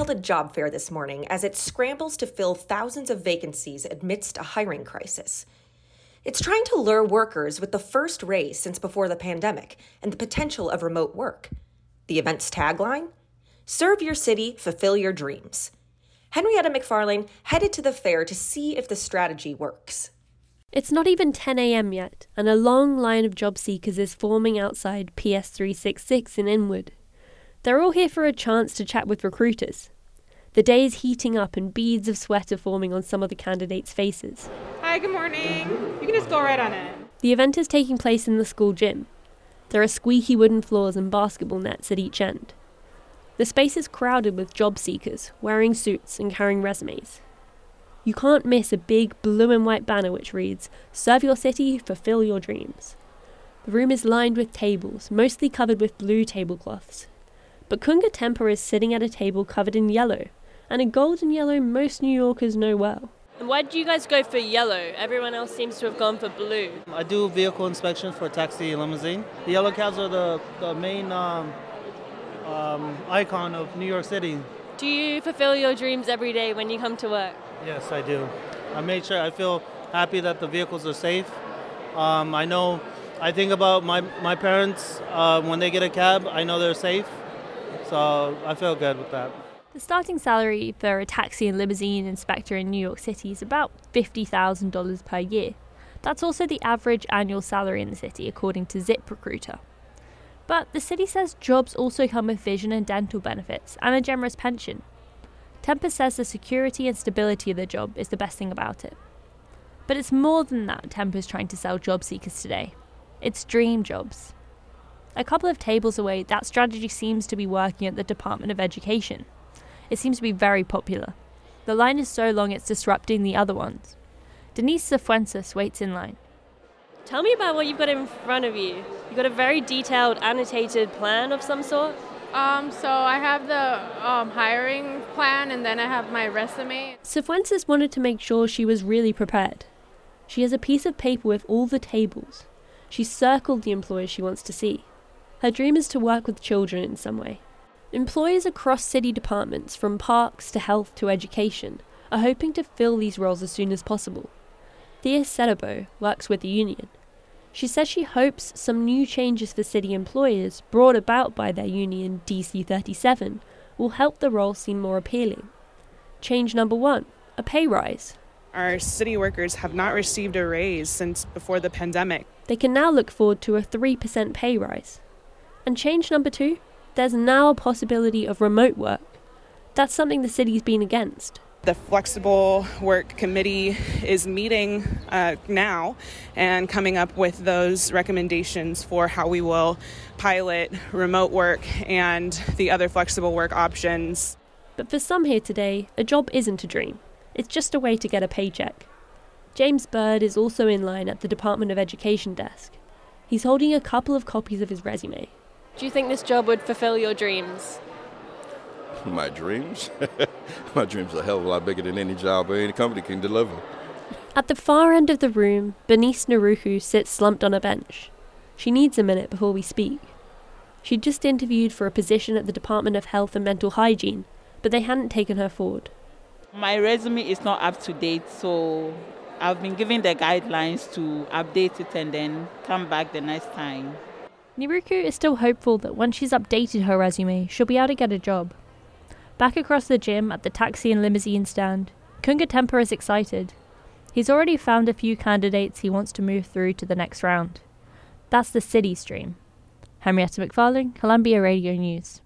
held a job fair this morning as it scrambles to fill thousands of vacancies amidst a hiring crisis. It's trying to lure workers with the first raise since before the pandemic and the potential of remote work. The event's tagline Serve your city, fulfill your dreams. Henrietta McFarlane headed to the fair to see if the strategy works. It's not even 10 a.m. yet, and a long line of job seekers is forming outside PS366 in Inwood. They're all here for a chance to chat with recruiters. The day is heating up and beads of sweat are forming on some of the candidates' faces. Hi, good morning. You can just go right on in. The event is taking place in the school gym. There are squeaky wooden floors and basketball nets at each end. The space is crowded with job seekers, wearing suits and carrying resumes. You can't miss a big blue and white banner which reads, Serve your city, fulfill your dreams. The room is lined with tables, mostly covered with blue tablecloths, but Kunga Tempa is sitting at a table covered in yellow, and a golden yellow most New Yorkers know well. And why did you guys go for yellow? Everyone else seems to have gone for blue. I do vehicle inspection for taxi and limousine. The yellow cabs are the, the main um, um, icon of New York City. Do you fulfill your dreams every day when you come to work? Yes, I do. I make sure I feel happy that the vehicles are safe. Um, I know, I think about my, my parents uh, when they get a cab, I know they're safe. So I feel good with that. The starting salary for a taxi and limousine inspector in New York City is about $50,000 per year. That's also the average annual salary in the city, according to ZipRecruiter. But the city says jobs also come with vision and dental benefits and a generous pension. Tempa says the security and stability of the job is the best thing about it. But it's more than that Tempa's trying to sell job seekers today. It's dream jobs. A couple of tables away, that strategy seems to be working at the Department of Education. It seems to be very popular. The line is so long it's disrupting the other ones. Denise Cifuentes waits in line. Tell me about what you've got in front of you. You've got a very detailed, annotated plan of some sort? Um, so I have the um, hiring plan and then I have my resume. Cifuentes wanted to make sure she was really prepared. She has a piece of paper with all the tables. She circled the employers she wants to see. Her dream is to work with children in some way. Employers across city departments, from parks to health to education, are hoping to fill these roles as soon as possible. Thea Setabo works with the union. She says she hopes some new changes for city employers, brought about by their union DC 37, will help the role seem more appealing. Change number one a pay rise. Our city workers have not received a raise since before the pandemic. They can now look forward to a 3% pay rise. And change number two, there's now a possibility of remote work. That's something the city's been against. The Flexible Work Committee is meeting uh, now and coming up with those recommendations for how we will pilot remote work and the other flexible work options. But for some here today, a job isn't a dream, it's just a way to get a paycheck. James Bird is also in line at the Department of Education desk. He's holding a couple of copies of his resume. Do you think this job would fulfill your dreams? My dreams? My dreams are a hell of a lot bigger than any job or any company can deliver. At the far end of the room, Bernice Naruku sits slumped on a bench. She needs a minute before we speak. She'd just interviewed for a position at the Department of Health and Mental Hygiene, but they hadn't taken her forward. My resume is not up to date, so I've been given the guidelines to update it and then come back the next time. Niruku is still hopeful that once she's updated her resume, she'll be able to get a job. Back across the gym at the taxi and limousine stand, Kunga Tempa is excited. He's already found a few candidates he wants to move through to the next round. That's the city stream. Henrietta McFarlane, Columbia Radio News.